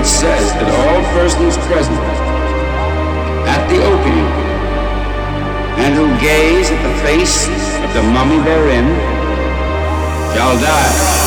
which says that all persons present at the opening and who gaze at the face of the mummy therein shall die.